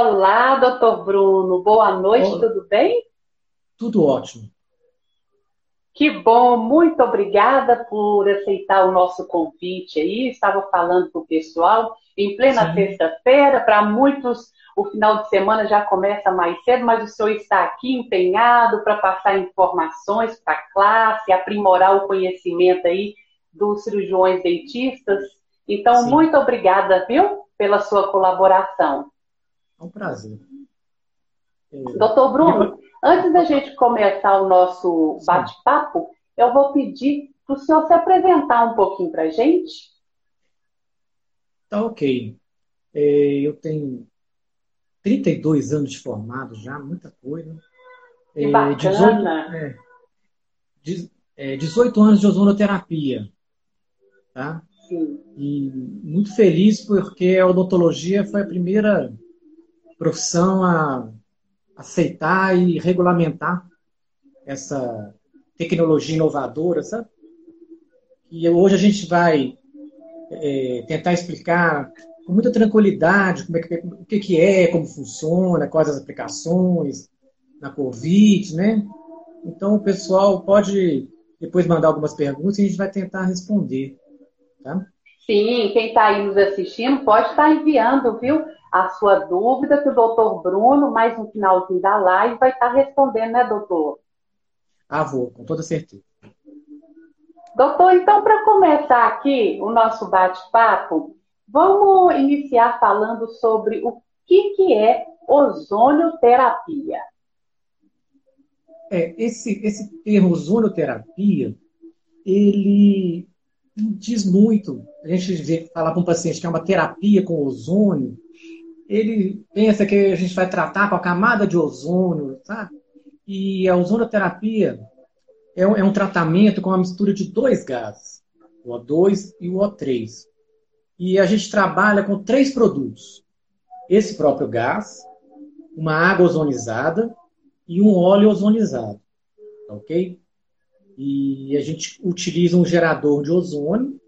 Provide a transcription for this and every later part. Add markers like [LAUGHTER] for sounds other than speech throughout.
Olá, doutor Bruno. Boa noite, Olá. tudo bem? Tudo ótimo. Que bom, muito obrigada por aceitar o nosso convite aí. Estava falando para o pessoal em plena sexta-feira, para muitos o final de semana já começa mais cedo, mas o senhor está aqui empenhado para passar informações para a classe, aprimorar o conhecimento aí dos cirurgiões dentistas. Então, Sim. muito obrigada, viu, pela sua colaboração. É um prazer. Doutor Bruno, antes da gente começar o nosso bate-papo, eu vou pedir para o senhor se apresentar um pouquinho para a gente. Tá ok. É, eu tenho 32 anos de formado já, muita coisa. Que é, bacana. 18, é, 18 anos de ozonoterapia. Tá? Sim. E muito feliz porque a odontologia foi a primeira profissão a aceitar e regulamentar essa tecnologia inovadora, sabe? E hoje a gente vai é, tentar explicar com muita tranquilidade como é que, o que, que é, como funciona, quais as aplicações na Covid, né? Então o pessoal pode depois mandar algumas perguntas e a gente vai tentar responder, tá? Sim, quem está aí nos assistindo pode estar tá enviando, viu? A sua dúvida, que o doutor Bruno, mais um finalzinho da live, vai estar tá respondendo, né, doutor? Ah, vou, com toda certeza. Doutor, então, para começar aqui o nosso bate-papo, vamos iniciar falando sobre o que, que é ozonioterapia. É, esse, esse termo ozonioterapia, ele diz muito. A gente falar para um paciente que é uma terapia com ozônio, ele pensa que a gente vai tratar com a camada de ozônio, sabe? E a ozonoterapia é um, é um tratamento com uma mistura de dois gases, o O2 e o O3. E a gente trabalha com três produtos: esse próprio gás, uma água ozonizada e um óleo ozonizado. Ok? E a gente utiliza um gerador de ozônio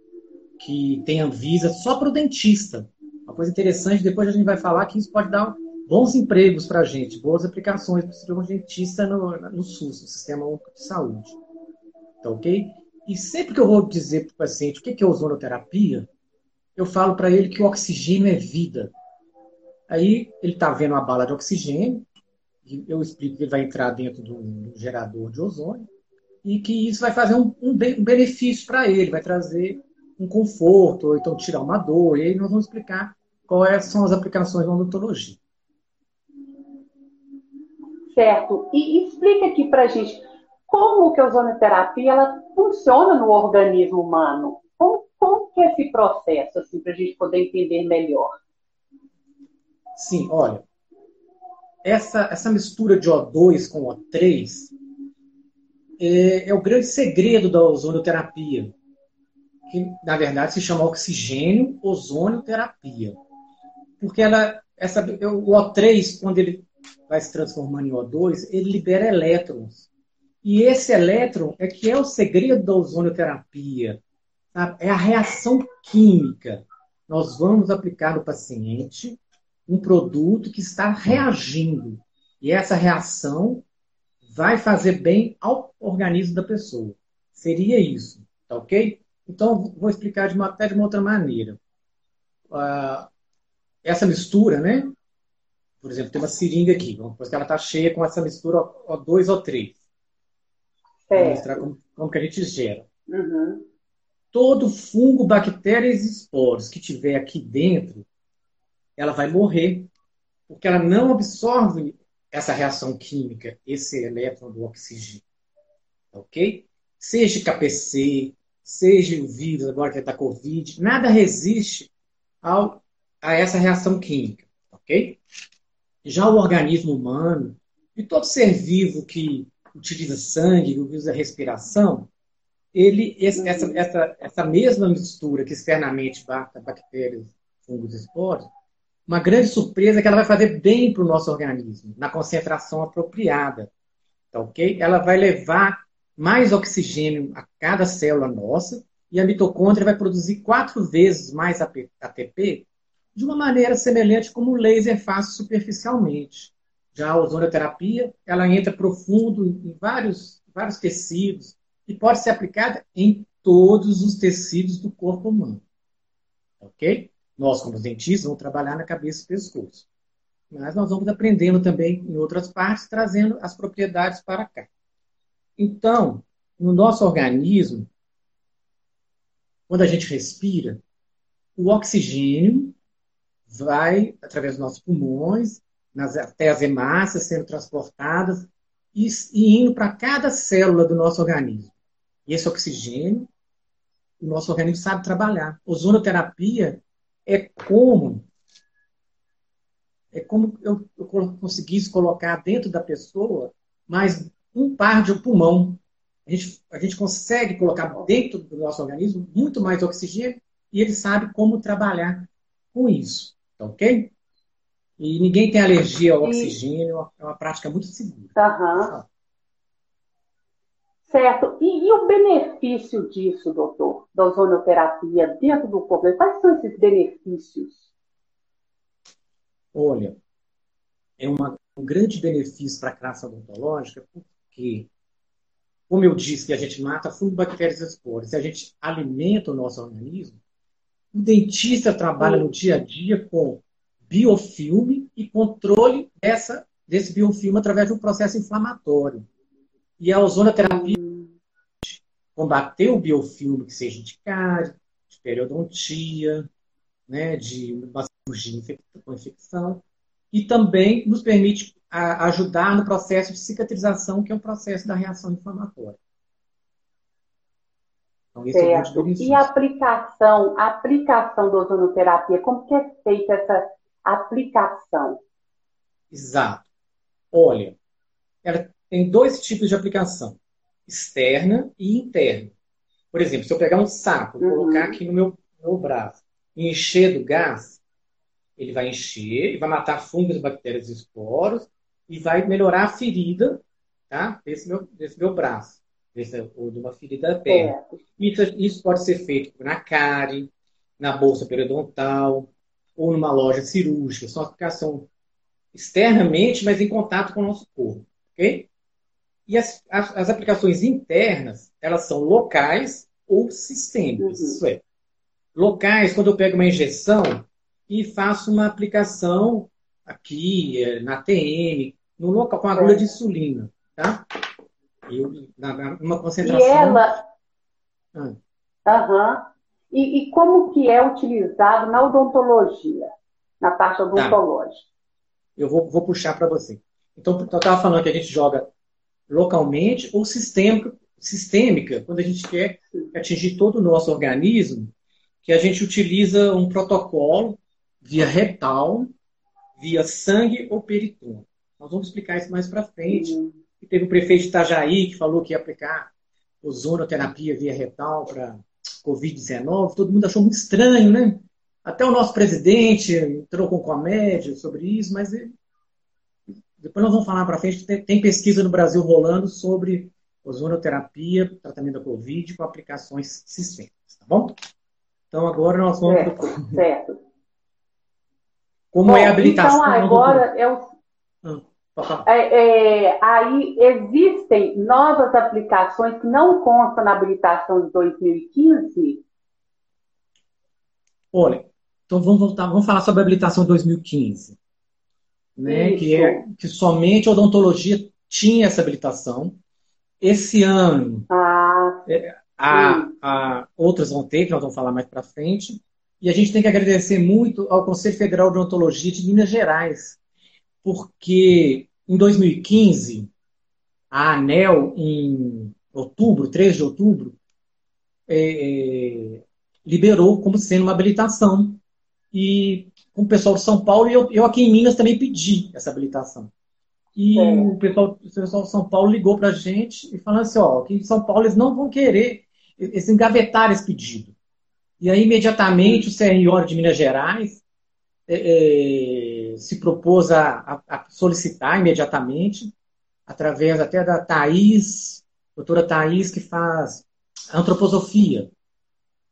que tem Anvisa só para o dentista. Uma coisa interessante, depois a gente vai falar que isso pode dar bons empregos para a gente, boas aplicações para o dentista no, no SUS, no Sistema Único de Saúde. Tá ok? E sempre que eu vou dizer para o paciente o que é ozonoterapia, eu falo para ele que o oxigênio é vida. Aí ele está vendo uma bala de oxigênio, eu explico que ele vai entrar dentro do gerador de ozônio, e que isso vai fazer um, um benefício para ele, vai trazer um conforto, ou então tirar uma dor. E aí nós vamos explicar quais são as aplicações da odontologia. Certo. E explica aqui para a gente como que a ozonoterapia ela funciona no organismo humano. Como, como que é esse processo, assim, para a gente poder entender melhor? Sim, olha, essa, essa mistura de O2 com O3 é, é o grande segredo da ozonoterapia, que na verdade se chama oxigênio ozonioterapia. Porque ela, essa, o O3, quando ele vai se transformando em O2, ele libera elétrons. E esse elétron é que é o segredo da ozonioterapia. Sabe? É a reação química. Nós vamos aplicar no paciente um produto que está reagindo. E essa reação vai fazer bem ao organismo da pessoa. Seria isso, tá ok? Então, vou explicar de uma, até de uma outra maneira. Uh, essa mistura, né? Por exemplo, tem uma seringa aqui. Vamos supor que ela está cheia com essa mistura O2 ou 3. Vou mostrar como, como que a gente gera. Uhum. Todo fungo, bactérias e esporos que tiver aqui dentro, ela vai morrer. Porque ela não absorve essa reação química, esse elétron do oxigênio. Ok? Seja KPC, seja o vírus, agora que está Covid, nada resiste ao, a essa reação química. Ok? Já o organismo humano e todo ser vivo que utiliza sangue, que utiliza respiração, ele, essa, essa, essa mesma mistura que externamente bata bactérias, fungos e esporos, uma grande surpresa que ela vai fazer bem para o nosso organismo, na concentração apropriada. Tá ok? Ela vai levar mais oxigênio a cada célula nossa e a mitocôndria vai produzir quatro vezes mais ATP de uma maneira semelhante como o laser faz superficialmente. Já a ozonoterapia, ela entra profundo em vários, vários tecidos e pode ser aplicada em todos os tecidos do corpo humano. Ok? Nós, como dentistas, vamos trabalhar na cabeça e pescoço. Mas nós vamos aprendendo também em outras partes, trazendo as propriedades para cá. Então, no nosso organismo, quando a gente respira, o oxigênio vai através dos nossos pulmões, nas, até as hemácias sendo transportadas e, e indo para cada célula do nosso organismo. E esse oxigênio, o nosso organismo sabe trabalhar. Ozonoterapia é como é como eu, eu conseguisse colocar dentro da pessoa mais um par de pulmão. A gente, a gente consegue colocar dentro do nosso organismo muito mais oxigênio e ele sabe como trabalhar com isso. Tá ok? E ninguém tem alergia ao oxigênio, é uma prática muito segura. Uhum. Certo. E, e, o benefício disso, doutor, da ozonoterapia dentro do corpo? Quais são esses benefícios? Olha, é uma, um grande benefício para a classe odontológica, porque, como eu disse, que a gente mata fungo, bactérias e esporos, e a gente alimenta o nosso organismo, o dentista trabalha no dia a dia com biofilme e controle dessa, desse biofilme através de um processo inflamatório. E a ozonoterapia combater o biofilme, que seja de cárie, de periodontia, né, de uma cirurgia com infecção, e também nos permite ajudar no processo de cicatrização, que é o processo da reação inflamatória. Então, esse certo. é E a aplicação, a aplicação da ozonoterapia, como que é feita essa aplicação? Exato. Olha, ela tem dois tipos de aplicação, externa e interna. Por exemplo, se eu pegar um saco, uhum. colocar aqui no meu, meu braço e encher do gás, ele vai encher e vai matar fungos, bactérias e esporos e vai melhorar a ferida tá? desse, meu, desse meu braço, desse, ou de uma ferida da perna. Isso, isso pode ser feito na cárie, na bolsa periodontal ou numa loja cirúrgica. São aplicação externamente, mas em contato com o nosso corpo. ok? E as, as, as aplicações internas, elas são locais ou sistêmicas. Uhum. Isso é, locais, quando eu pego uma injeção, e faço uma aplicação aqui é, na TM, no local com agulha de insulina, tá? Eu, na, uma concentração. E ela. Ah. Uhum. E, e, como que é utilizado na odontologia, na parte tá. odontológica? Tá. Eu vou, vou puxar para você. Então, eu estava falando que a gente joga localmente ou sistêmica, sistêmica, quando a gente quer atingir todo o nosso organismo, que a gente utiliza um protocolo via retal, via sangue ou peritônio. Nós vamos explicar isso mais para frente. Uhum. E teve o prefeito de Itajaí que falou que ia aplicar ozonoterapia via retal para Covid-19. Todo mundo achou muito estranho, né? Até o nosso presidente entrou com comédia sobre isso, mas ele... depois nós vamos falar para frente. Tem, tem pesquisa no Brasil rolando sobre ozonoterapia, tratamento da Covid com aplicações sistêmicas, tá bom? Então agora nós vamos. Certo, [LAUGHS] certo. Como Bom, é a habilitação? Então, agora é o. Ah, é, é, aí existem novas aplicações que não constam na habilitação de 2015? Olha, então vamos voltar, vamos falar sobre a habilitação de 2015. Né, que, é, que somente a odontologia tinha essa habilitação. Esse ano, ah, é, a, a, outras vão ter, que nós vamos falar mais para frente. E a gente tem que agradecer muito ao Conselho Federal de Odontologia de Minas Gerais, porque em 2015, a ANEL, em outubro, 3 de outubro, é, é, liberou como sendo uma habilitação. E com o pessoal de São Paulo, e eu, eu aqui em Minas também pedi essa habilitação. E é. o, pessoal, o pessoal de São Paulo ligou para a gente e falou assim, ó, que em São Paulo eles não vão querer, eles engavetaram esse pedido. E aí, imediatamente, o CRO de Minas Gerais é, é, se propôs a, a, solicitar imediatamente, através até da Thais, doutora Thais, que faz antroposofia.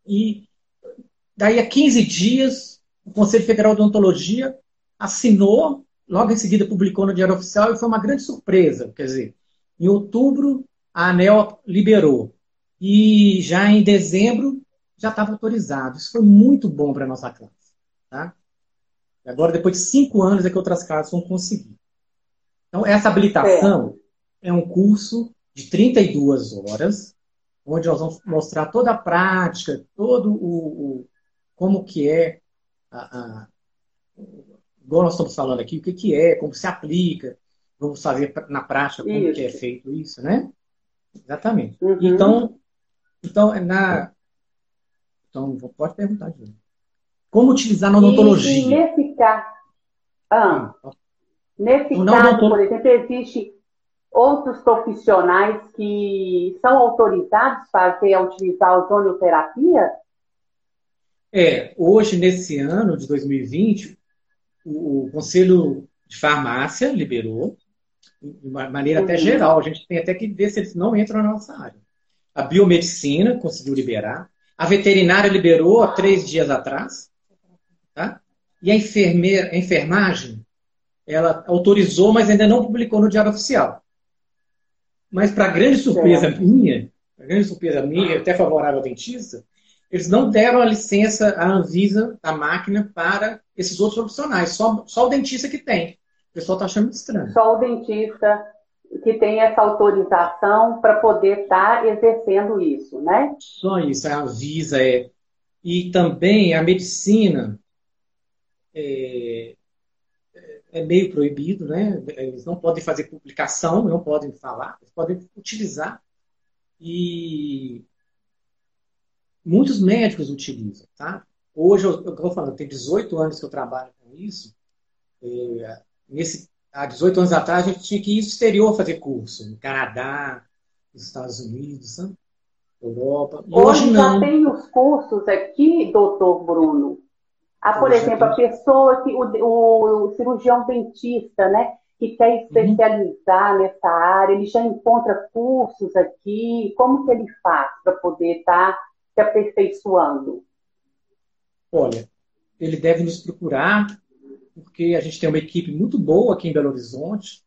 E daí a 15 dias, o Conselho Federal de Odontologia assinou, logo em seguida publicou no Diário Oficial e foi uma grande surpresa. Quer dizer, em outubro a ANEL liberou e já em dezembro já estava autorizado. Isso foi muito bom para a nossa classe. Tá? Agora, depois de cinco anos, é que outras classes vão conseguir. Então, essa habilitação é, é um curso de 32 horas, onde nós vamos mostrar toda a prática, todo o, o como que é, a, a, igual nós estamos falando aqui, o que, que é, como se aplica, vamos fazer na prática como isso. que é feito isso, né? Exatamente. Uhum. Então, então, é na... Então, pode perguntar, Júlia. Como utilizar na odontologia? E, nesse caso, ah, nesse não, caso, por exemplo, existe outros profissionais que são autorizados para fazer, a utilizar a ozonioterapia? É, hoje, nesse ano de 2020, o, o Conselho de Farmácia liberou, de maneira uhum. até geral, a gente tem até que ver se eles não entram na nossa área. A biomedicina conseguiu liberar, a veterinária liberou há três dias atrás, tá? e a, enfermeira, a enfermagem, ela autorizou, mas ainda não publicou no Diário Oficial. Mas, para grande surpresa é. minha, grande surpresa minha, até favorável ao dentista, eles não deram a licença à Anvisa, da máquina, para esses outros profissionais. Só, só o dentista que tem. O pessoal está achando estranho. Só o dentista que tem essa autorização para poder estar tá exercendo isso, né? Só isso, a Anvisa é. E também a medicina é, é meio proibido, né? Eles não podem fazer publicação, não podem falar, eles podem utilizar. E muitos médicos utilizam, tá? Hoje, eu estou falando, tem 18 anos que eu trabalho com isso. É, nesse, há 18 anos atrás, a gente tinha que ir exterior fazer curso, no Canadá, nos Estados Unidos, sabe? Europa. Hoje, hoje não. já tem os cursos aqui, doutor Bruno, ah, por exemplo, a pessoa que o, o, cirurgião dentista, né, que quer uhum. especializar uhum. nessa área, ele já encontra cursos aqui. Como que ele faz para poder estar tá se aperfeiçoando? Olha, ele deve nos procurar, porque a gente tem uma equipe muito boa aqui em Belo Horizonte,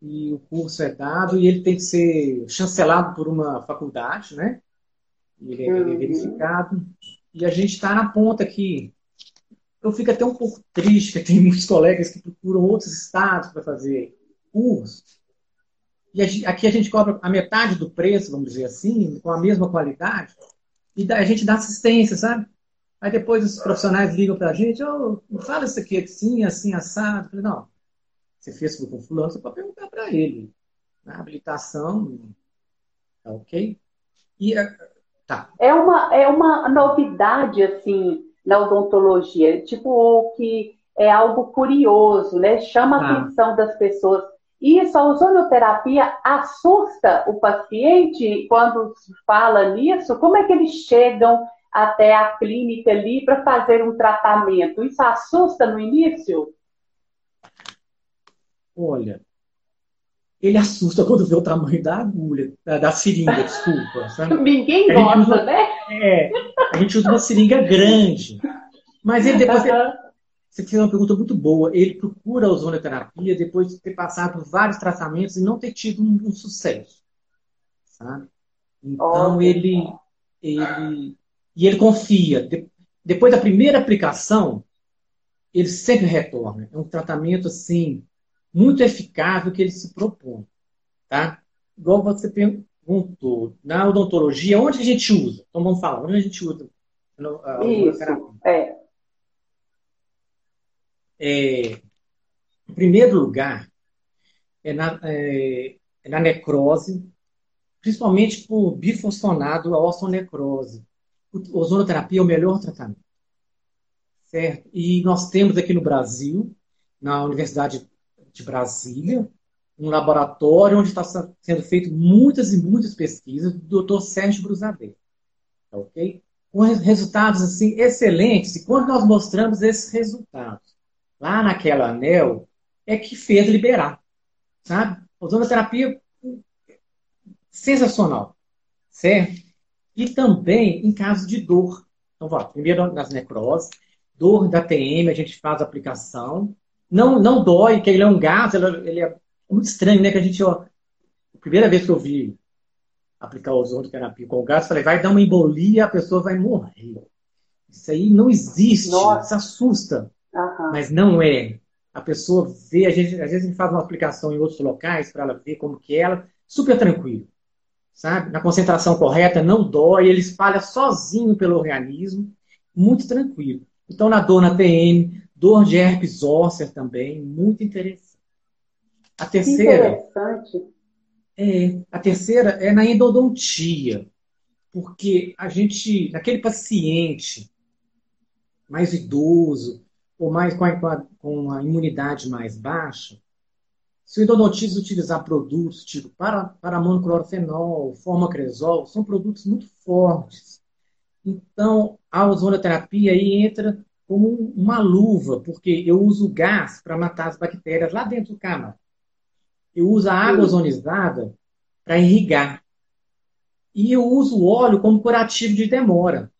e o curso é dado, e ele tem que ser chancelado por uma faculdade, né? Ele é, uhum. verificado. E a gente está na ponta aqui, eu fico até um pouco triste que tem muitos colegas que procuram outros estados para fazer curso. E aqui a gente cobra a metade do preço, vamos dizer assim, com a mesma qualidade, e a gente dá assistência, sabe? Aí depois os profissionais ligam para a gente, oh, fala isso aqui assim, assim, assado. Eu falei, não, você fez com fulano, você pode perguntar para ele. Na habilitação, tá ok? E, tá. É uma, é uma novidade, assim, na odontologia, tipo que é algo curioso, né? Chama a ah. atenção das pessoas. Isso, a ozonioterapia assusta o paciente quando se fala nisso? Como é que eles chegam até a clínica ali para fazer um tratamento? Isso assusta no início? Olha, ele assusta quando vê o tamanho da agulha, da, da seringa, desculpa. Sabe? [LAUGHS] Ninguém gosta, usa, né? É, a gente usa uma seringa grande. Mas ele depois. Você fez uma pergunta muito boa. Ele procura a ozonoterapia depois de ter passado por vários tratamentos e não ter tido um, um sucesso. Sabe? Então oh. ele, ele. E ele confia. De, depois da primeira aplicação, ele sempre retorna. É um tratamento assim muito eficaz do que ele se propõe. Tá? Igual você perguntou, na odontologia, onde a gente usa? Então vamos falar, onde a gente usa a Isso, é. É. Em primeiro lugar, é na, é, é na necrose, principalmente por bifosfonado a osteonecrose. Ozonoterapia é o melhor tratamento. Certo? E nós temos aqui no Brasil, na Universidade de Brasília, um laboratório onde está sendo feito muitas e muitas pesquisas do Dr. Sérgio Brusadet. Tá ok? Com resultados assim excelentes. E quando nós mostramos esses resultados lá naquela anel, é que fez liberar. Sabe? Ozonoterapia sensacional. Certo? E também em caso de dor. Então, vamos primeiro nas necroses, dor da TM, a gente faz a aplicação. Não, não dói, que ele é um gás, ele é muito estranho, né? Que a gente, ó, a primeira vez que eu vi aplicar ozonoterapia com gás, falei, vai dar uma embolia, a pessoa vai morrer. Isso aí não existe, Nossa. isso assusta. Uhum. Mas não é. A pessoa vê, a gente, às vezes a gente faz uma aplicação em outros locais para ela ver como que é ela, super tranquilo. Sabe? Na concentração correta, não dói, ele espalha sozinho pelo organismo, muito tranquilo. Então, na dor na TM, dor de herpes zoster também, muito interessante. A terceira. Interessante. É, a terceira é na endodontia. Porque a gente, naquele paciente mais idoso, ou mais com a, com a imunidade mais baixa, se o endodontista utilizar produtos tipo para, paramonoclorofenol, formacresol, são produtos muito fortes. Então, a ozonoterapia aí entra como uma luva, porque eu uso gás para matar as bactérias lá dentro do canal. Eu uso a água ozonizada para irrigar. E eu uso o óleo como curativo de demora.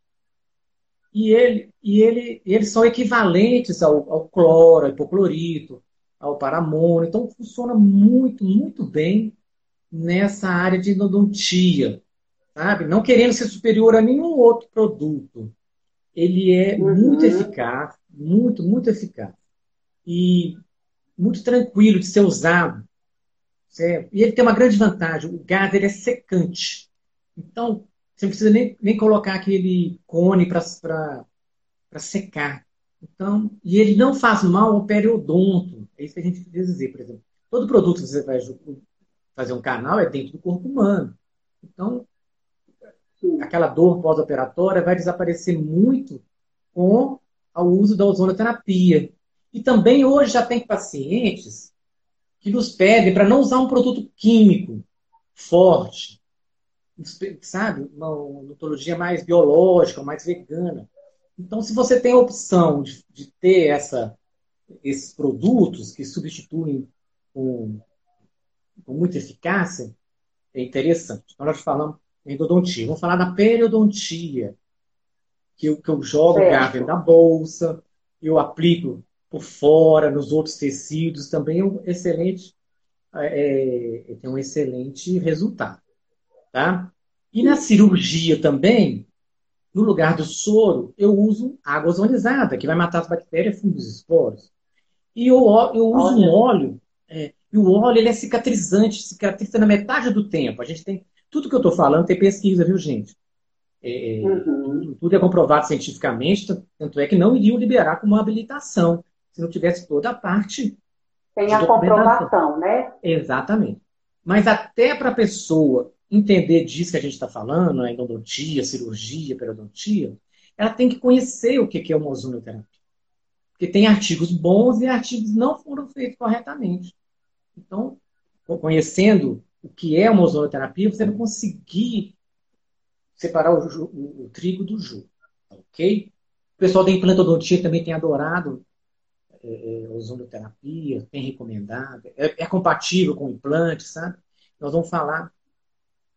E, ele, e ele, eles são equivalentes ao, ao cloro, ao hipoclorito, ao paramônio. Então, funciona muito, muito bem nessa área de endodontia, sabe? Não querendo ser superior a nenhum outro produto. Ele é uhum. muito eficaz, muito, muito eficaz. E muito tranquilo de ser usado. Certo? E ele tem uma grande vantagem, o gás ele é secante. Então, você não precisa nem, nem colocar aquele cone para secar. Então, e ele não faz mal ao periodonto. É isso que a gente quer dizer, por exemplo. Todo produto que você vai fazer um canal é dentro do corpo humano. Então, aquela dor pós-operatória vai desaparecer muito com o uso da ozonoterapia. E também hoje já tem pacientes que nos pedem para não usar um produto químico forte, sabe? Uma odontologia mais biológica, mais vegana. Então, se você tem a opção de, de ter essa, esses produtos que substituem com, com muita eficácia, é interessante. Então, nós falamos em endodontia. Vamos falar da periodontia, que eu, que eu jogo o gás da bolsa, eu aplico por fora, nos outros tecidos, também é um excelente, é, é tem um excelente resultado. Tá? E na cirurgia também, no lugar do soro, eu uso água ozonizada, que vai matar as bactérias, fungos e esporos. E eu, eu uso um óleo, é, e o óleo ele é cicatrizante, cicatriza na metade do tempo. A gente tem. Tudo que eu estou falando tem pesquisa, viu, gente? É, uhum. tudo, é comprovado cientificamente, tanto é que não iriam liberar como uma habilitação, se não tivesse toda a parte. Tem a comprovação, né? Exatamente. Mas até para a pessoa entender disso que a gente está falando, a endodontia, cirurgia, periodontia, ela tem que conhecer o que é uma ozonoterapia. Porque tem artigos bons e artigos não foram feitos corretamente. Então, conhecendo o que é uma ozonoterapia, você vai conseguir separar o, o, o trigo do jogo. Ok? O pessoal da implantodontia também tem adorado é, é, ozonoterapia, tem recomendado, é, é compatível com implante, sabe? Nós vamos falar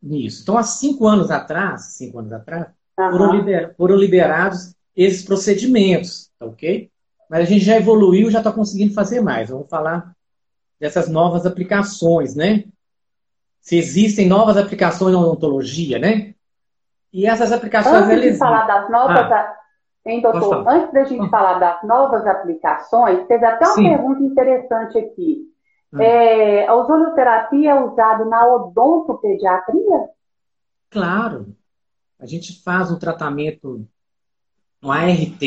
nisso. Então, há cinco anos atrás, cinco anos atrás, uhum. foram, liber, foram, liberados esses procedimentos, tá ok? Mas a gente já evoluiu, já está conseguindo fazer mais. Vamos falar dessas novas aplicações, né? Se existem novas aplicações na odontologia, né? E essas aplicações... Antes de falar das novas... Ah. Hein, doutor? Antes da gente ah. falar das novas aplicações, teve até uma Sim. pergunta interessante aqui. Hum. É, a ozonioterapia é usada na odontopediatria? Claro. A gente faz um tratamento, um ART,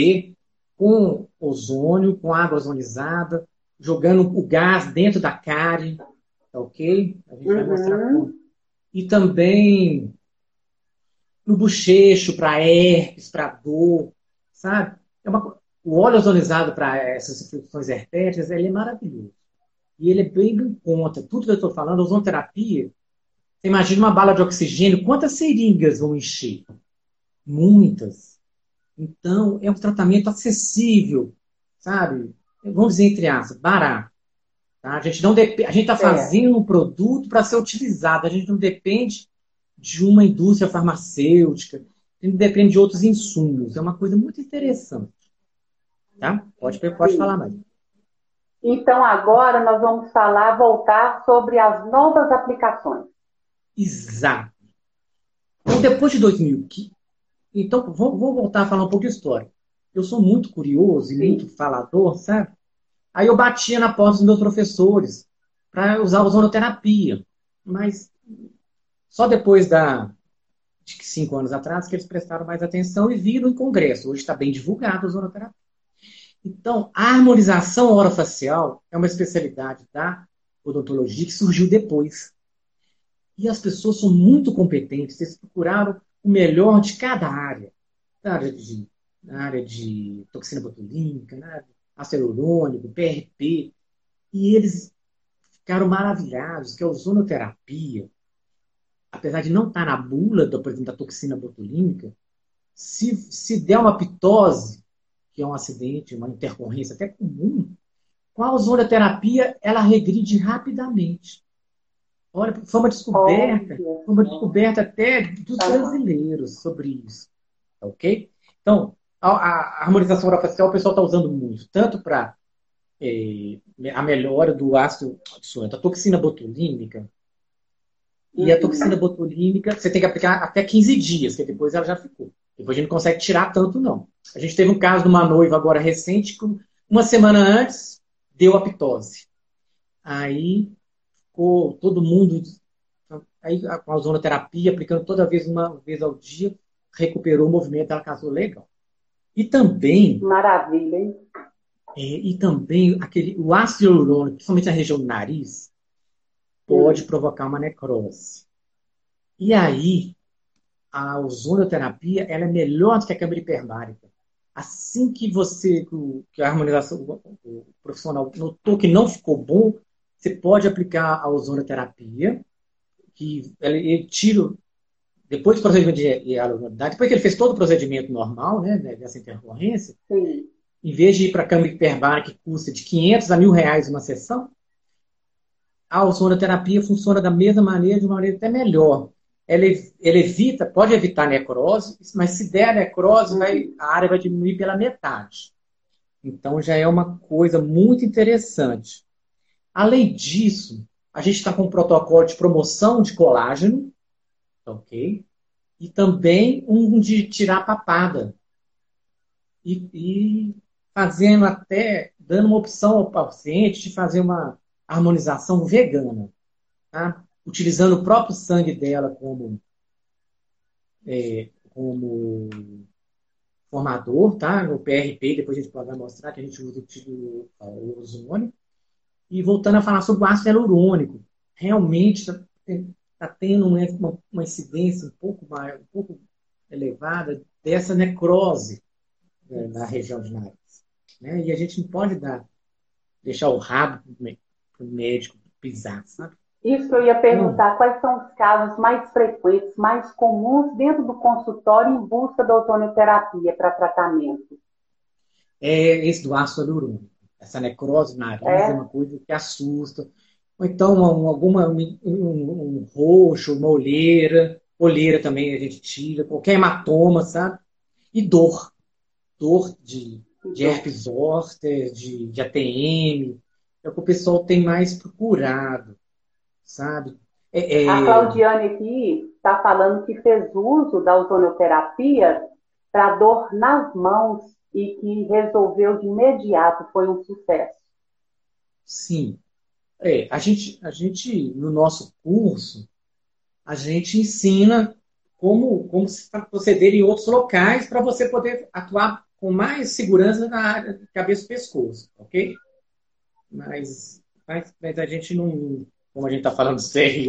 com ozônio, com água ozonizada, jogando o gás dentro da cárie, tá ok? A gente uhum. vai mostrar como. E também no bochecho, para herpes, para dor, sabe? É uma, o óleo ozonizado para essas infecções herpéticas, ele é maravilhoso. E ele é bem em conta. Tudo que eu estou falando, ozonoterapia, você imagina uma bala de oxigênio, quantas seringas vão encher? Muitas. Então, é um tratamento acessível, sabe? Vamos dizer entre aspas, barato. Tá? A gente não dep... a gente está é. fazendo um produto para ser utilizado. A gente não depende de uma indústria farmacêutica, a gente depende de outros insumos. É uma coisa muito interessante. Tá? Pode, pode falar mais. Então, agora nós vamos falar, voltar sobre as novas aplicações. Exato. Então, depois de 2000, então vou, vou, voltar a falar um pouco de história. Eu sou muito curioso e muito falador, sabe? Aí eu batia na porta dos meus professores para usar a ozonoterapia. Mas só depois da, de cinco anos atrás que eles prestaram mais atenção e viram em congresso. Hoje está bem divulgado a ozonoterapia. Então, a harmonização orofacial é uma especialidade da odontologia que surgiu depois. E as pessoas são muito competentes, eles procuraram o melhor de cada área. Na área de, na área de toxina botulínica, na PRP. E eles ficaram maravilhados que a ozonoterapia, apesar de não estar na bula, por exemplo, da toxina botulínica, se, se der uma pitose, que é um acidente, uma intercorrência até comum, com a ozonoterapia ela regride rapidamente. Olha, foi uma descoberta, foi uma descoberta até dos brasileiros sobre isso. Ok? Então, a, a harmonização orofacial o pessoal está usando muito, tanto para é, a melhora do ácido, da toxina botulínica. E a uhum. toxina botulínica, você tem que aplicar até 15 dias, que depois ela já ficou. Depois a gente não consegue tirar tanto, não. A gente teve um caso de uma noiva agora recente, que uma semana antes deu aptose. Aí ficou todo mundo. Aí com a ozonoterapia, aplicando toda vez, uma vez ao dia, recuperou o movimento, ela casou legal. E também. Maravilha, hein? É, e também aquele, o ácido hialurônico, principalmente na região do nariz, pode Sim. provocar uma necrose. E aí, a ozonoterapia ela é melhor do que a câmara hiperbárica. Assim que você, que a harmonização, o profissional notou que não ficou bom, você pode aplicar a ozonoterapia, que ele tira, depois do procedimento de hialuronidade, depois que ele fez todo o procedimento normal, né, dessa intercorrência, Sim. em vez de ir para a câmara hiperbárica, que custa de 500 a mil reais uma sessão, a ozonoterapia funciona da mesma maneira, de uma maneira até melhor ela, evita, pode evitar necrose, mas se der necrose, vai, a área vai diminuir pela metade. Então já é uma coisa muito interessante. Além disso, a gente está com um protocolo de promoção de colágeno, ok? E também um de tirar papada. E, e fazendo até, dando uma opção ao paciente de fazer uma harmonização vegana. Tá? Utilizando o próprio sangue dela como, é, como formador, tá? No PRP, depois a gente pode mostrar que a gente usa o, o ozônio. E voltando a falar sobre o ácido hialurônico, realmente está tá tendo uma, uma, incidência um pouco, mais, um pouco elevada dessa necrose né, na região de nariz. Né? E a gente não pode dar, deixar o rabo para o médico pisar, sabe? Isso eu ia perguntar, hum. quais são os casos mais frequentes, mais comuns dentro do consultório em busca da otonoterapia para tratamento? É esse do ácido hialurônico. Essa necrose na nariz é. é uma coisa que assusta. Ou então uma, alguma, um, um, roxo, uma olheira. Olheira também a gente tira. Qualquer hematoma, sabe? E dor. Dor de, de herpes zoster, de, de ATM. É o que o pessoal tem mais procurado sabe? É, é... A Claudiane aqui está falando que fez uso da otonoterapia para dor nas mãos e que resolveu de imediato, foi um sucesso. Sim. É, a gente, a gente, no nosso curso, a gente ensina como, como se proceder em outros locais para você poder atuar com mais segurança na área de cabeça e pescoço, ok? Mas, mas, mas a gente não, como a gente está falando sério,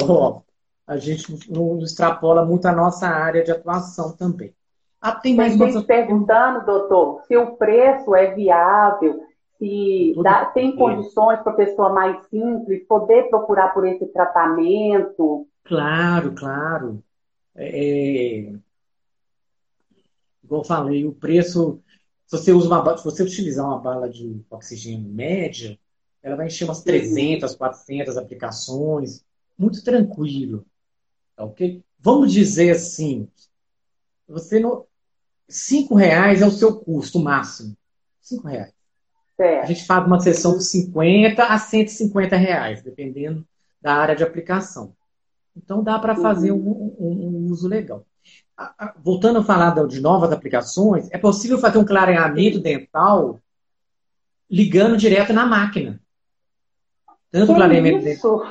a gente não extrapola muito a nossa área de atuação também. Ah, tem mais tem gente perguntando, doutor, se o preço é viável, se dá, tem condições para a pessoa mais simples poder procurar por esse tratamento. Claro, claro. É, é igual eu falei, o preço, se você, usa uma, se você utilizar uma bala de oxigênio média, ela vai encher umas 300, 400 aplicações, muito tranquilo. Tá ok? Vamos dizer assim, você não, cinco reais é o seu custo máximo. Cinco reais. Certo. A gente faz uma sessão por 50 a 150 reais, dependendo da área de aplicação. Então dá para fazer uhum. um, um, um, uso legal. Voltando a falar de novas aplicações, é possível fazer um clareamento dental ligando direto na máquina. Tanto que clareamento isso?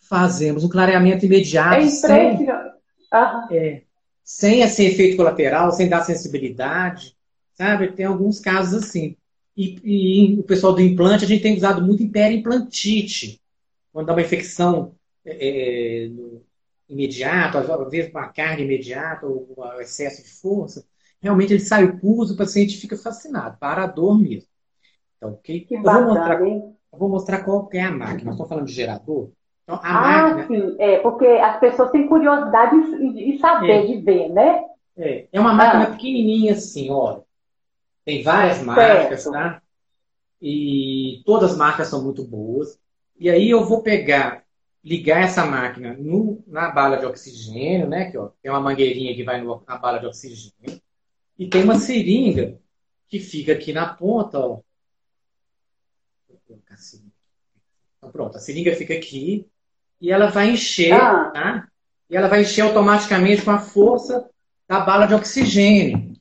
Fazemos um clareamento imediato. É sem, é, sem esse efeito colateral, sem dar sensibilidade. Sabe? Tem alguns casos assim. E, e, o pessoal do implante, a gente tem usado muito em periimplantite. Quando dá uma infecção é, é no, imediato, às vezes uma carga imediata ou um excesso de força, realmente ele sai o pus, o paciente fica fascinado, para a dor mesmo. Então, ok? Que eu, vou mostrar, eu vou mostrar qual é a máquina. Estamos falando de gerador. Então, a ah, máquina... sim, é, porque as pessoas têm curiosidade de saber, é. de ver, né? É, é uma máquina ah. pequenininha assim, olha. Tem várias marcas, certo. tá? E todas as marcas são muito boas. E aí eu vou pegar, ligar essa máquina no, na bala de oxigênio, né? Que, ó, tem uma mangueirinha que vai no, na bala de oxigênio. E tem uma seringa que fica aqui na ponta, ó. Então, pronto, a seringa fica aqui e ela vai encher, ah. tá? E ela vai encher automaticamente com a força da bala de oxigênio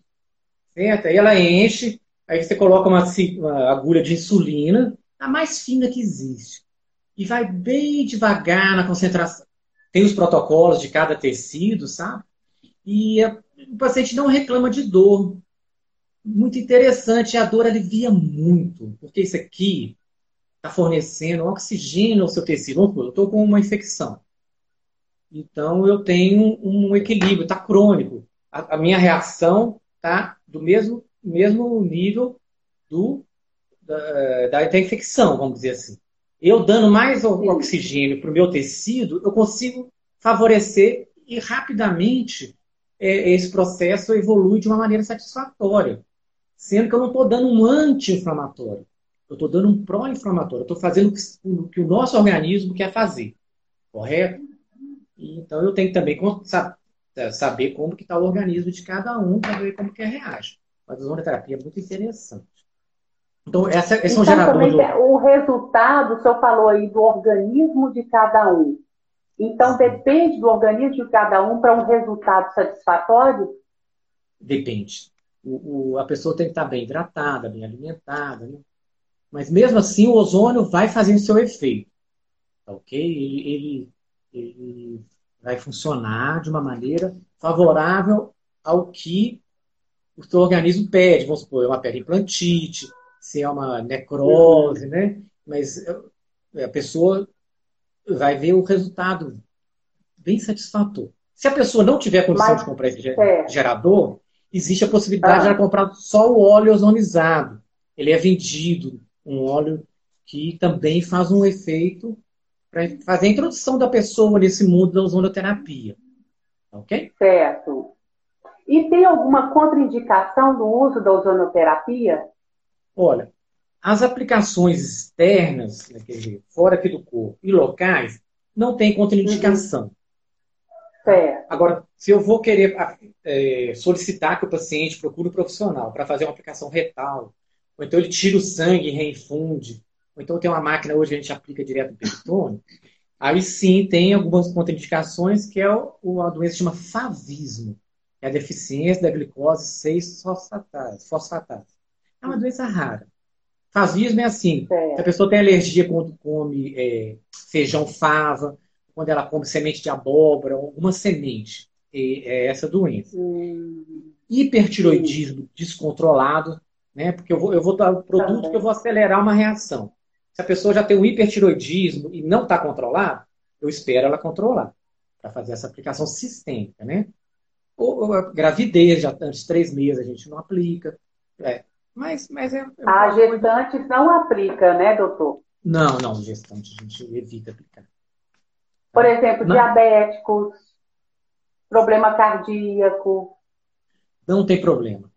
certo? Aí ela enche, aí você coloca uma, uma agulha de insulina, a mais fina que existe. E vai bem devagar na concentração. Tem os protocolos de cada tecido, sabe? E a, o paciente não reclama de dor. Muito interessante, a dor alivia muito, porque isso aqui está fornecendo oxigênio ao seu tecido. Eu estou com uma infecção. Então eu tenho um equilíbrio, está crônico. A, a minha reação está do mesmo, mesmo nível do, da, da, infecção, vamos dizer assim. Eu dando mais oxigênio para o meu tecido, eu consigo favorecer e rapidamente é, esse processo evolui de uma maneira satisfatória. Sendo que eu não estou dando um anti-inflamatório. Eu estou dando um pró-inflamatório. Eu estou fazendo o que o nosso organismo quer fazer. Correto? Então eu tenho também é, saber como que está o organismo de cada um para ver como que reage. Mas a zonoterapia é muito interessante. Então, essa, esse então, é um gerador... Do... O resultado, o senhor falou aí do organismo de cada um. Então, depende do organismo de cada um para um resultado satisfatório? Depende. O, o, a pessoa tem que estar bem hidratada, bem alimentada. Né? Mas mesmo assim, o ozônio vai fazendo seu efeito. Tá ok? Ele, ele, ele vai funcionar de uma maneira favorável ao que o seu organismo pede. Vamos supor, é uma periimplantite, se é uma necrose, né? Mas a pessoa vai ver o resultado bem satisfatório. Se a pessoa não tiver condição Mas, de comprar esse é. gerador, existe a possibilidade ah. de ela comprar só o óleo ozonizado. Ele é vendido, um óleo que também faz um efeito para fazer a introdução da pessoa nesse mundo da ozonoterapia. Ok? Certo. E tem alguma contraindicação do uso da ozonoterapia? Olha, as aplicações externas, né, quer dizer, fora aqui do corpo e locais, não tem contraindicação. Uhum. Certo. Agora, se eu vou querer é, solicitar que o paciente procure um profissional para fazer uma aplicação retal, ou então ele tira o sangue e reinfunde, ou então tem uma máquina hoje que a gente aplica direto no peritônio, aí sim tem algumas contraindicações, que é a doença que chama favismo, que é a deficiência da glicose 6-fosfatase. É uma doença rara. Favismo é assim, é. a pessoa tem alergia quando come é, feijão fava, quando ela come semente de abóbora, alguma semente, é essa doença. Hum. Hipertiroidismo descontrolado, né? Porque eu vou, eu vou dar o produto que eu vou acelerar uma reação. Se a pessoa já tem um hipertiroidismo e não está controlado, eu espero ela controlar para fazer essa aplicação sistêmica, né? Ou, ou a gravidez, já antes de três meses a gente não aplica. É. Mas, mas é, é a gestante coisa... não aplica, né, doutor? Não, não, gestante a gente evita aplicar. Por exemplo, não. diabéticos, problema cardíaco. Não tem problema.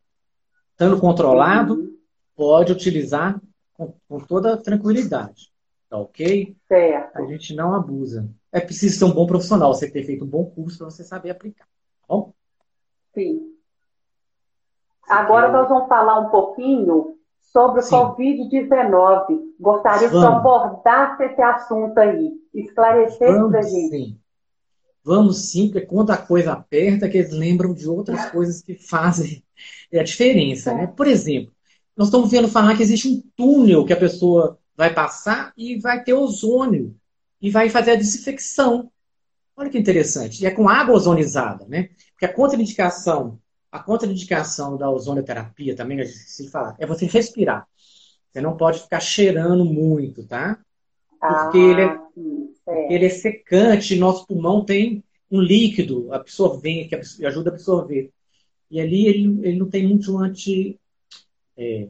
Estando controlado, uhum. pode utilizar com, com toda tranquilidade. Tá ok? Certo. A gente não abusa. É preciso ser um bom profissional, você ter feito um bom curso para você saber aplicar. Tá bom? Sim. Agora nós vamos falar um pouquinho sobre o Covid-19. Gostaria Vamos. que você abordasse esse assunto aí, esclarecesse para a gente. Sim. Vamos sim, porque quando a coisa aperta, que eles lembram de outras coisas que fazem a diferença. Né? Por exemplo, nós estamos vendo falar que existe um túnel que a pessoa vai passar e vai ter ozônio e vai fazer a desinfecção. Olha que interessante. E é com água ozonizada, né? Porque a contraindicação, a contraindicação da ozonioterapia também, a gente se falar, é você respirar. Você não pode ficar cheirando muito, tá? Porque, ah, ele, é, porque ele é secante, nosso pulmão tem um líquido absorvente, que ajuda a absorver. E ali ele, ele não tem muito anti, é,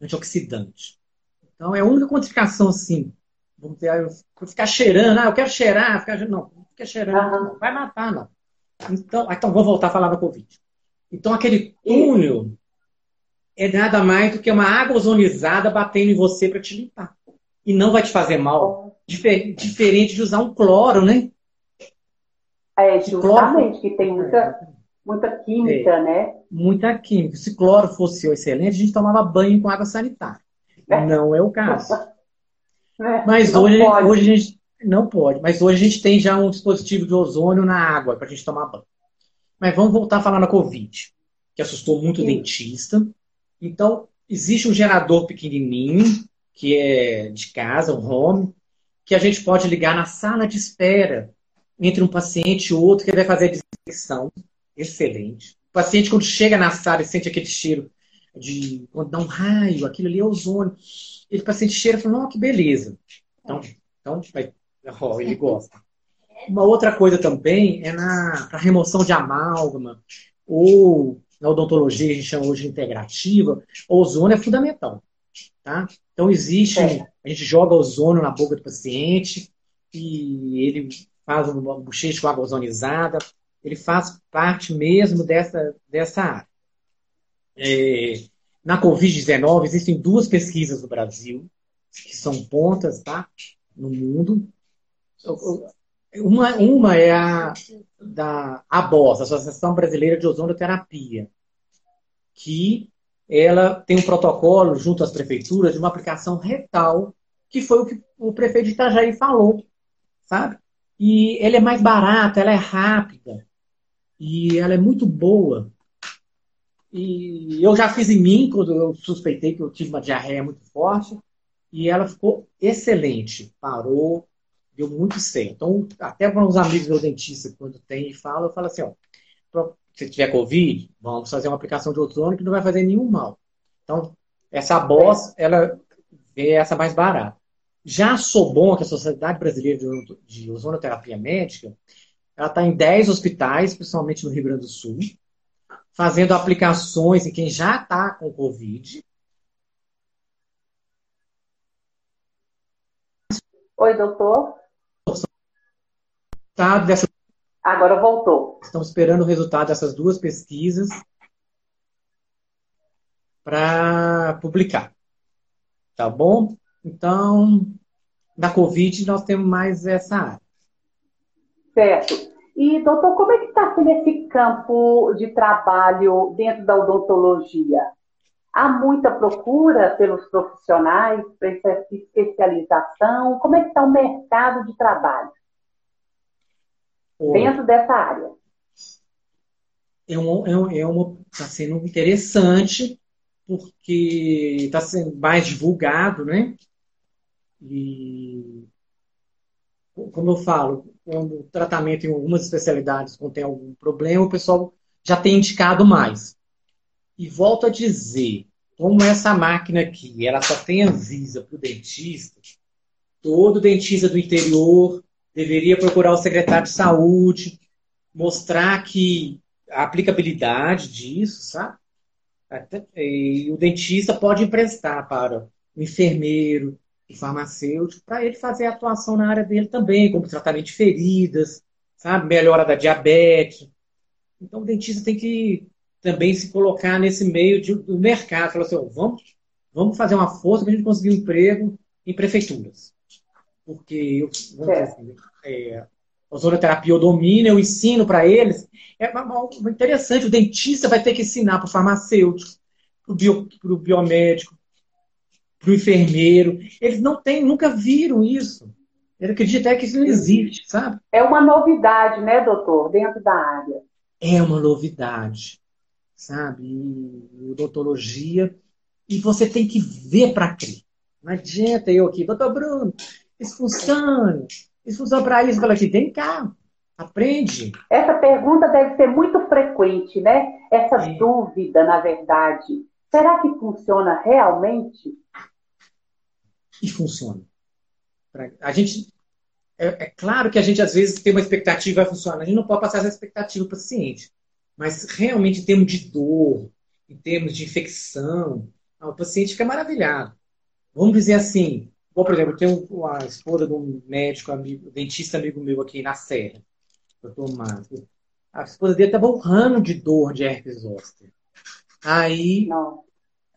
antioxidante. Então é a única contraindicação, assim. Vamos ter, ficar cheirando, ah, eu quero cheirar, ficar, não, não fica cheirando, não vai matar, não. Então, ah, então, vou voltar a falar da Covid. Então, aquele túnel é nada mais do que uma água ozonizada batendo em você para te limpar. E não vai te fazer mal. Difer diferente de usar um cloro, né? É, justamente, cloro... que tem muita, muita química, é, né? Muita química. Se cloro fosse excelente, a gente tomava banho com água sanitária. É. Não é o caso. [LAUGHS] É, Mas hoje, hoje a gente não pode. Mas hoje a gente tem já um dispositivo de ozônio na água para a gente tomar banho. Mas vamos voltar a falar na Covid, que assustou muito Sim. o dentista. Então, existe um gerador pequenininho, que é de casa, um home, que a gente pode ligar na sala de espera entre um paciente e outro, que ele vai fazer a desinfecção. Excelente. O paciente, quando chega na sala e sente aquele cheiro de quando dá um raio, aquilo ali é ozônio. Ele, o paciente cheira e fala, não, que beleza. Então, então vai, oh, ele gosta. Uma outra coisa também é na remoção de amálgama, ou na odontologia a gente chama hoje de integrativa, o ozônio é fundamental. Tá? Então existe, a gente joga ozônio na boca do paciente e ele faz um bochecho com água ozonizada, ele faz parte mesmo dessa, dessa área. É, na Covid-19, existem duas pesquisas no Brasil, que são pontas tá, no mundo. Uma, uma é a da ABOS, Associação Brasileira de Ozonoterapia, que ela tem um protocolo junto às prefeituras de uma aplicação retal, que foi o que o prefeito de Itajaí falou, sabe? E ela é mais barata, ela é rápida e ela é muito boa e eu já fiz em mim, quando eu suspeitei que eu tive uma diarreia muito forte, e ela ficou excelente. Parou, deu muito certo. Então, até para os amigos do dentista, quando tem e fala, eu falo assim, ó, se tiver Covid, vamos fazer uma aplicação de ozônio que não vai fazer nenhum mal. Então, essa Boss, ela é essa mais barata. Já a Sobon, que é a Sociedade Brasileira de Ozonoterapia Médica, ela está em 10 hospitais, principalmente no Rio Grande do Sul fazendo aplicações em quem já está com Covid. Oi, doutor. Dessa... Agora voltou. Estamos esperando o resultado dessas duas pesquisas para publicar. Tá bom? Então, na Covid, nós temos mais essa área. Certo. E, doutor, como é que está sendo esse campo de trabalho dentro da odontologia? Há muita procura pelos profissionais para essa especialização? Como é que está o mercado de trabalho dentro dessa área? É, um, é, é uma está sendo interessante porque está sendo mais divulgado, né? E como eu falo, quando o tratamento em algumas especialidades contém algum problema, o pessoal já tem indicado mais. E volto a dizer, como essa máquina aqui, ela só tem avisa para o dentista, todo dentista do interior deveria procurar o secretário de saúde, mostrar que a aplicabilidade disso, sabe? E o dentista pode emprestar para o enfermeiro, farmacêutico, para ele fazer a atuação na área dele também, como tratamento de feridas, sabe? Melhora da diabetes. Então o dentista tem que também se colocar nesse meio de, do mercado. Falar assim, oh, vamos, vamos fazer uma força para a gente conseguir um emprego em prefeituras. Porque é. assim, é, a ozonoterapia eu domino, eu ensino para eles. É interessante, o dentista vai ter que ensinar para o farmacêutico, para o bio, biomédico, para o enfermeiro. Eles não têm, nunca viram isso. Ele acredita até que isso não existe, sabe? É uma novidade, né, doutor, dentro da área. É uma novidade, sabe? Odontologia. E você tem que ver para crer. Não adianta eu aqui, doutor Bruno, isso funciona. Isso funciona para isso. Fala aqui, vem cá, aprende. Essa pergunta deve ser muito frequente, né? Essa é. dúvida, na verdade. Será que funciona realmente? E funciona. A gente. É, é, claro que a gente às vezes tem uma expectativa vai funcionar. A gente não pode passar essa expectativa para o paciente. Mas realmente, em termos de dor, em termos de infecção, o paciente fica maravilhado. Vamos dizer assim, Bom, por exemplo, eu tenho a esposa de um médico, amigo, dentista amigo meu aqui na Serra, doutor Marco. A esposa dele estava urrando de dor de herpes zoster. Aí, Não.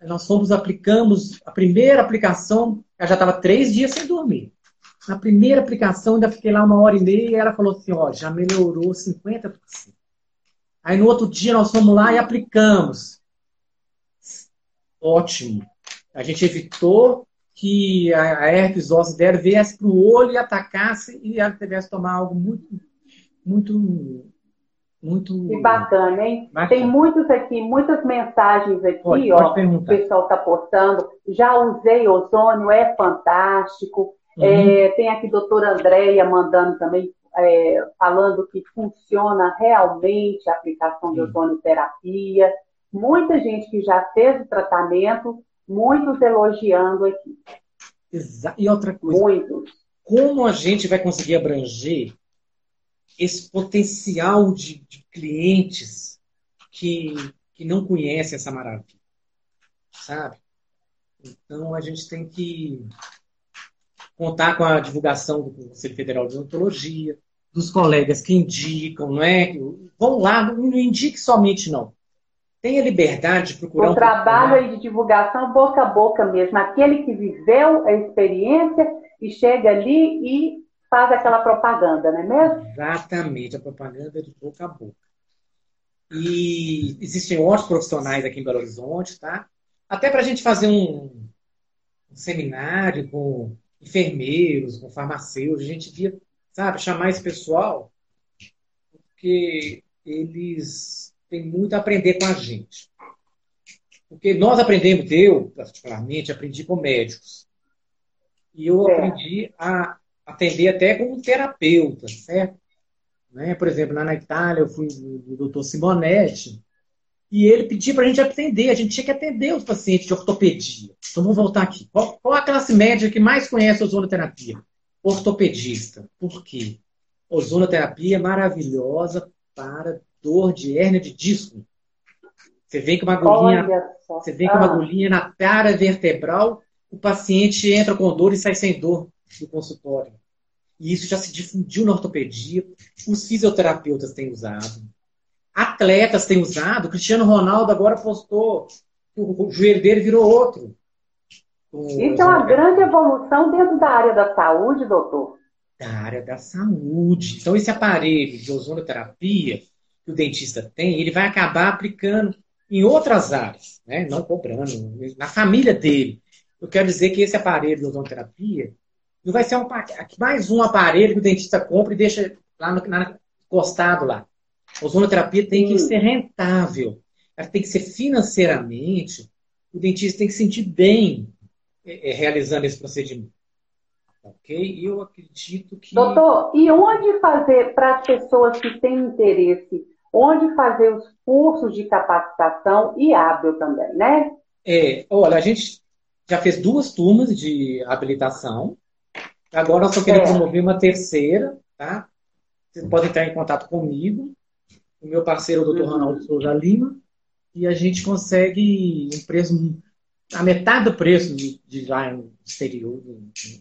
nós fomos, aplicamos, a primeira aplicação, ela já estava três dias sem dormir. Na primeira aplicação, ainda fiquei lá uma hora e meia e ela falou assim, ó, já melhorou 50%. Aí no outro dia nós fomos lá e aplicamos. Ótimo. A gente evitou que a, herpes zoster viesse para o olho e atacasse e ela tivesse tomar algo muito, muito, muito. Que bacana, hein? Bacana. Tem muitos aqui, muitas mensagens aqui, pode, ó. Pode o pessoal está postando. Já usei ozônio, é fantástico. Uhum. É, tem aqui a doutora Andréia mandando também, é, falando que funciona realmente a aplicação de ozonioterapia. Muita gente que já fez o tratamento Muitos elogiando aqui. Exa e outra coisa. Muitos. Como a gente vai conseguir abranger esse potencial de, de clientes que, que não conhecem essa maravilha? Sabe? Então a gente tem que contar com a divulgação do Conselho Federal de Odontologia, dos colegas que indicam, não é? Vão lá, não indique somente não tenha liberdade de procurar o um trabalho de divulgação boca a boca mesmo, aquele que viveu a experiência e chega ali e faz aquela propaganda, não é mesmo? Exatamente, a propaganda é de boca a boca. E existem outros profissionais aqui em Belo Horizonte, tá? Até para a gente fazer um, um, seminário com enfermeiros, com farmacêuticos, a gente devia, sabe, chamar esse pessoal, porque eles tem muito a aprender com a gente. Porque nós aprendemos, eu, particularmente, aprendi com médicos. E eu é. aprendi a atender até como terapeuta, certo? Né? Por exemplo, lá na Itália, eu fui do doutor Simonetti, e ele pedia para a gente atender, a gente tinha que atender os pacientes de ortopedia. Então vamos voltar aqui. Qual, qual a classe média que mais conhece a ozonoterapia? Ortopedista. Por quê? Ozonoterapia é maravilhosa para dor de hérnia de disco. Você vem com uma agulhinha, você vem com uma ah. agulhinha na cara vertebral, o paciente entra com dor e sai sem dor do consultório. E isso já se difundiu na ortopedia. Os fisioterapeutas têm usado. Atletas têm usado. O Cristiano Ronaldo agora postou que o joelho dele virou outro. Isso é uma grande evolução dentro da área da saúde, doutor. Da área da saúde. Então, esse aparelho de ozonoterapia que o dentista tem, ele vai acabar aplicando em outras áreas, né? não cobrando, na família dele. Eu quero dizer que esse aparelho de odontologia não vai ser um, mais um aparelho que o dentista compra e deixa lá no, na, encostado lá. A ozonoterapia tem que ser rentável, ela tem que ser financeiramente, o dentista tem que sentir bem é, é, realizando esse procedimento. Ok? E eu acredito que. Doutor, e onde fazer para as pessoas que têm interesse onde fazer os cursos de capacitação e hábil também, né? É, olha, a gente já fez duas turmas de habilitação. Agora nós só queremos é. promover uma terceira, tá? Vocês podem entrar em contato comigo, o meu parceiro, o Dr. Uhum. Ronaldo Souza Lima, e a gente consegue um preço a metade do preço de, de lá no exterior,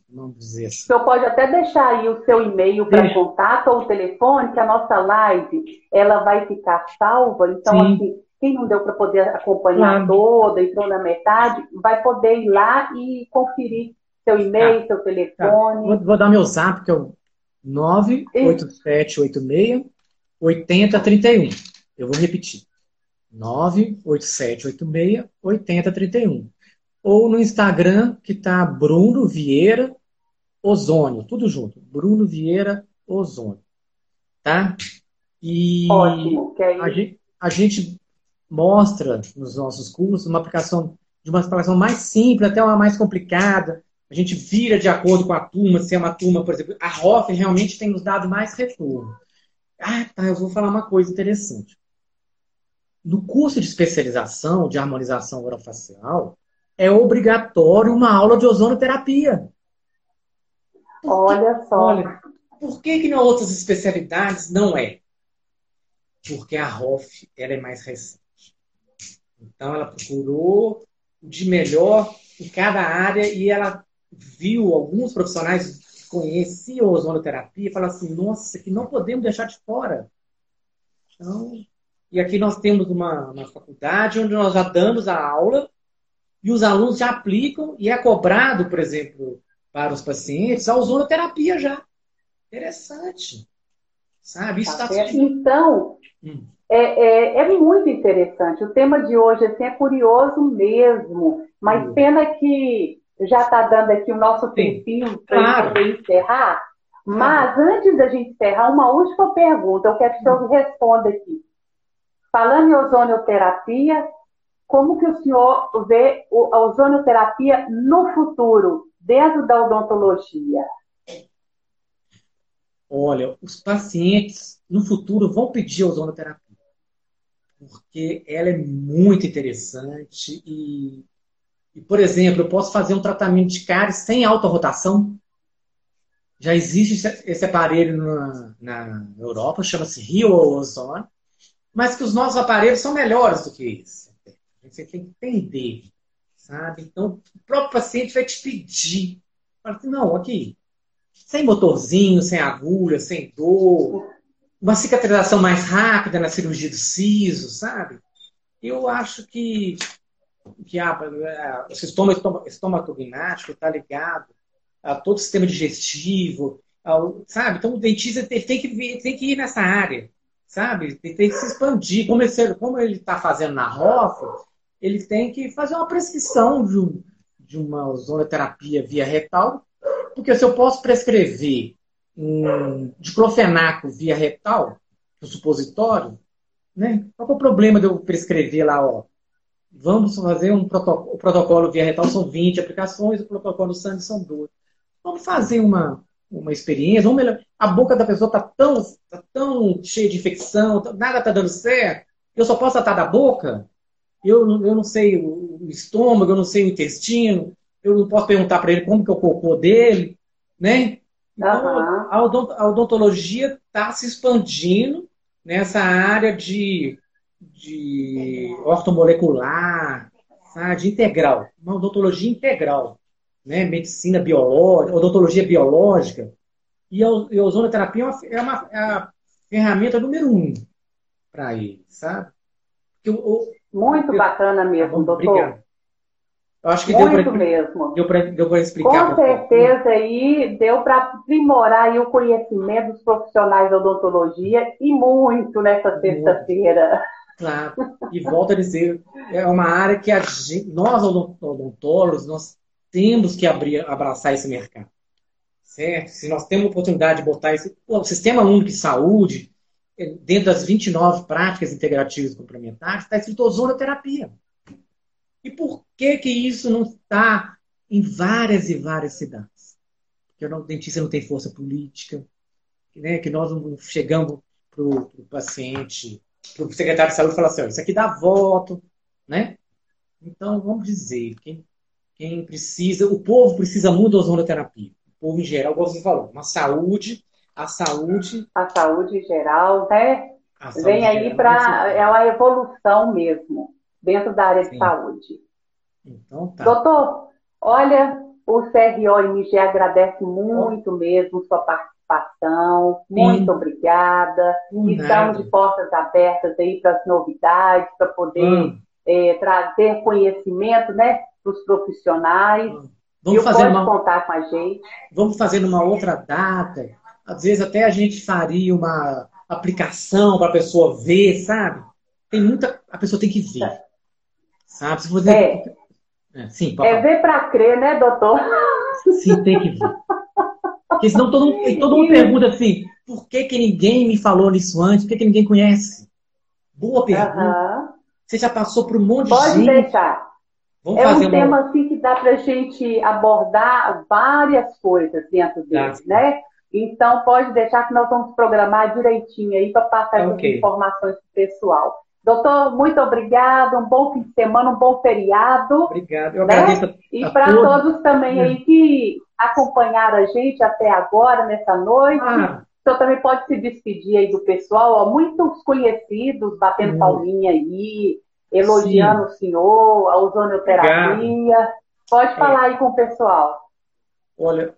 vamos dizer assim. O senhor pode até deixar aí o seu e-mail para contato ou o telefone, que a nossa live ela vai ficar salva. Então, Sim. assim, quem não deu para poder acompanhar claro. toda, entrou na metade, vai poder ir lá e conferir seu e-mail, tá. seu telefone. Tá. Vou, vou, dar meu zap, que é o 98786 8031. Eu vou repetir. 98786 8031. ou no Instagram, que tá Bruno Vieira Ozônio, tudo junto. Bruno Vieira Ozônio. Tá? E Ótimo, que a, gente, a gente mostra nos nossos cursos uma aplicação de uma aplicação mais simples até uma mais complicada. A gente vira de acordo com a turma, se é uma turma, por exemplo, a ROF realmente tem nos dado mais retorno. Ah, tá, eu vou falar uma coisa interessante. No curso de especialização de harmonização orofacial, é obrigatório uma aula de ozonoterapia. Olha só. Olha, por que, que em outras especialidades não é? Porque a ROF ela é mais recente. Então, ela procurou o de melhor em cada área e ela viu alguns profissionais que conheciam a ozonoterapia e falaram assim, nossa, que não podemos deixar de fora. Então, e aqui nós temos uma, uma faculdade onde nós já damos a aula e os alunos já aplicam e é cobrado, por exemplo, para os pacientes a ozonoterapia já. Interessante. Sabe? Isso tá tá Então, hum. é, é, é, muito interessante. O tema de hoje assim, é curioso mesmo, mas hum. pena que já está dando aqui o nosso tempinho para claro. encerrar. Mas claro. antes da gente encerrar, uma última pergunta. Eu quero que o senhor responda aqui. Falando em ozonioterapia, como que o senhor vê a ozonioterapia no futuro? dentro da odontologia? Olha, os pacientes no futuro vão pedir ozonoterapia, porque ela é muito interessante e, e, por exemplo, eu posso fazer um tratamento de cárie sem alta rotação. Já existe esse aparelho na, na Europa, chama-se Rio Ozone, mas que os nossos aparelhos são melhores do que esse. Você tem que entender sabe? Então, o próprio paciente vai te pedir. Fala assim, não, aqui, sem motorzinho, sem agulha, sem dor, uma cicatrização mais rápida na cirurgia do siso, sabe? Eu acho que, que a, a, o sistema estomatognático está ligado a todo o sistema digestivo, ao, sabe? Então, o dentista tem, tem, que, tem que ir nessa área, sabe? Tem, tem que se expandir. Como ele como está fazendo na ROF, ele tem que fazer uma prescrição de, um, de uma ozonoterapia via retal, porque se eu posso prescrever um diclofenaco via retal, o supositório, né? Qual é o problema de eu prescrever lá, ó? Vamos fazer um protocolo, o protocolo via retal são 20 aplicações, o protocolo sangue são 12. Vamos fazer uma, uma experiência, vamos melhor. A boca da pessoa está tão, tá tão cheia de infecção, nada está dando certo, eu só posso tratar da boca? eu, eu não sei o estômago, eu não sei o intestino, eu não posso perguntar para ele como que é o cocô dele, né? Então, uhum. a odontologia está se expandindo nessa área de, de ortomolecular, sabe? de integral, uma odontologia integral, né? medicina biológica, odontologia biológica. E a, ozonoterapia é, uma, é, uma, é a ferramenta número um para ele, sabe? Porque o, muito bacana mesmo, tá doutor. Obrigado. Eu acho que Muito deu pra, mesmo. Deu para explicar. Com certeza aí deu para aprimorar aí o conhecimento dos profissionais da odontologia e muito nessa sexta-feira. Claro. E volto a dizer, é uma área que gente, nós odontólogos nós temos que abrir, abraçar esse mercado. Certo? Se nós temos oportunidade de botar esse o sistema único de saúde, dentro das 29 práticas integrativas complementares, está escrito ozonoterapia. E por que que isso não está em várias e várias cidades? Porque o dentista não tem força política, né? que nós não chegamos para o paciente, para o secretário de saúde falar assim, isso aqui dá voto, né? Então, vamos dizer, quem, quem precisa, o povo precisa muito da ozonoterapia. O povo em geral, como você falou, uma saúde a saúde. A saúde geral, né? Vem aí para. É uma evolução mesmo, dentro da área Sim. de saúde. Então tá. Doutor, olha, o CRO-MG agradece muito mesmo sua participação. Sim. Muito obrigada. Estamos de portas abertas aí para as novidades, para poder hum. é, trazer conhecimento né, para os profissionais. Hum. Vamos fazer uma... contar com a gente. Vamos fazer numa outra data às vezes até a gente faria uma aplicação para a pessoa ver, sabe? Tem muita. A pessoa tem que ver. Sabe? Se você, é. É, sim, é ver para crer, né, doutor? Sim, tem que ver. Porque senão todo mundo, todo mundo pergunta assim, por que, que ninguém me falou nisso antes? Por que, que ninguém conhece? Boa pergunta. Uhum. Você já passou por um monte Pode de gente. Pode deixar. Vamos é um tema assim que dá para a gente abordar várias coisas dentro dele, tá. né? Então pode deixar que nós vamos programar direitinho aí para passar okay. essas informações para o pessoal. Doutor, muito obrigado, um bom fim de semana, um bom feriado. Obrigado, eu né? agradeço. e para todos. todos também é. aí que acompanharam a gente até agora, nessa noite. Ah. O senhor também pode se despedir aí do pessoal, ó, muitos conhecidos batendo hum. palminha aí, elogiando Sim. o senhor, a ozonioterapia. Obrigado. Pode é. falar é. aí com o pessoal. Olha,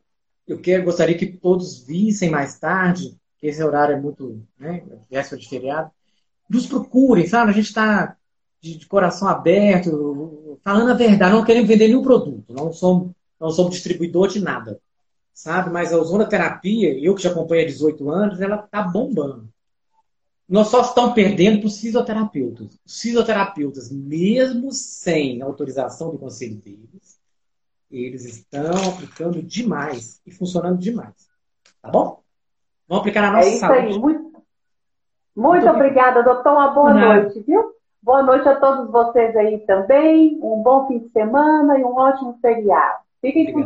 eu quero, gostaria que todos vissem mais tarde, que esse horário é muito, né, véspera de feriado, nos procurem, sabe? A gente está de, de, coração aberto, falando a verdade, não queremos vender nenhum produto, não somos, não somos distribuidor de nada, sabe? Mas a ozonoterapia, eu que já acompanho há 18 anos, ela está bombando. Nós só estamos perdendo para os fisioterapeutas. Os fisioterapeutas, mesmo sem autorização do conselho deles, eles estão aplicando demais e funcionando demais. Tá bom? Vamos aplicar na nossa é isso saúde. Aí, muito, muito, muito obrigada, doutor. Uma boa noite, viu? Boa noite a todos vocês aí também. Um bom fim de semana e um ótimo feriado. Speaking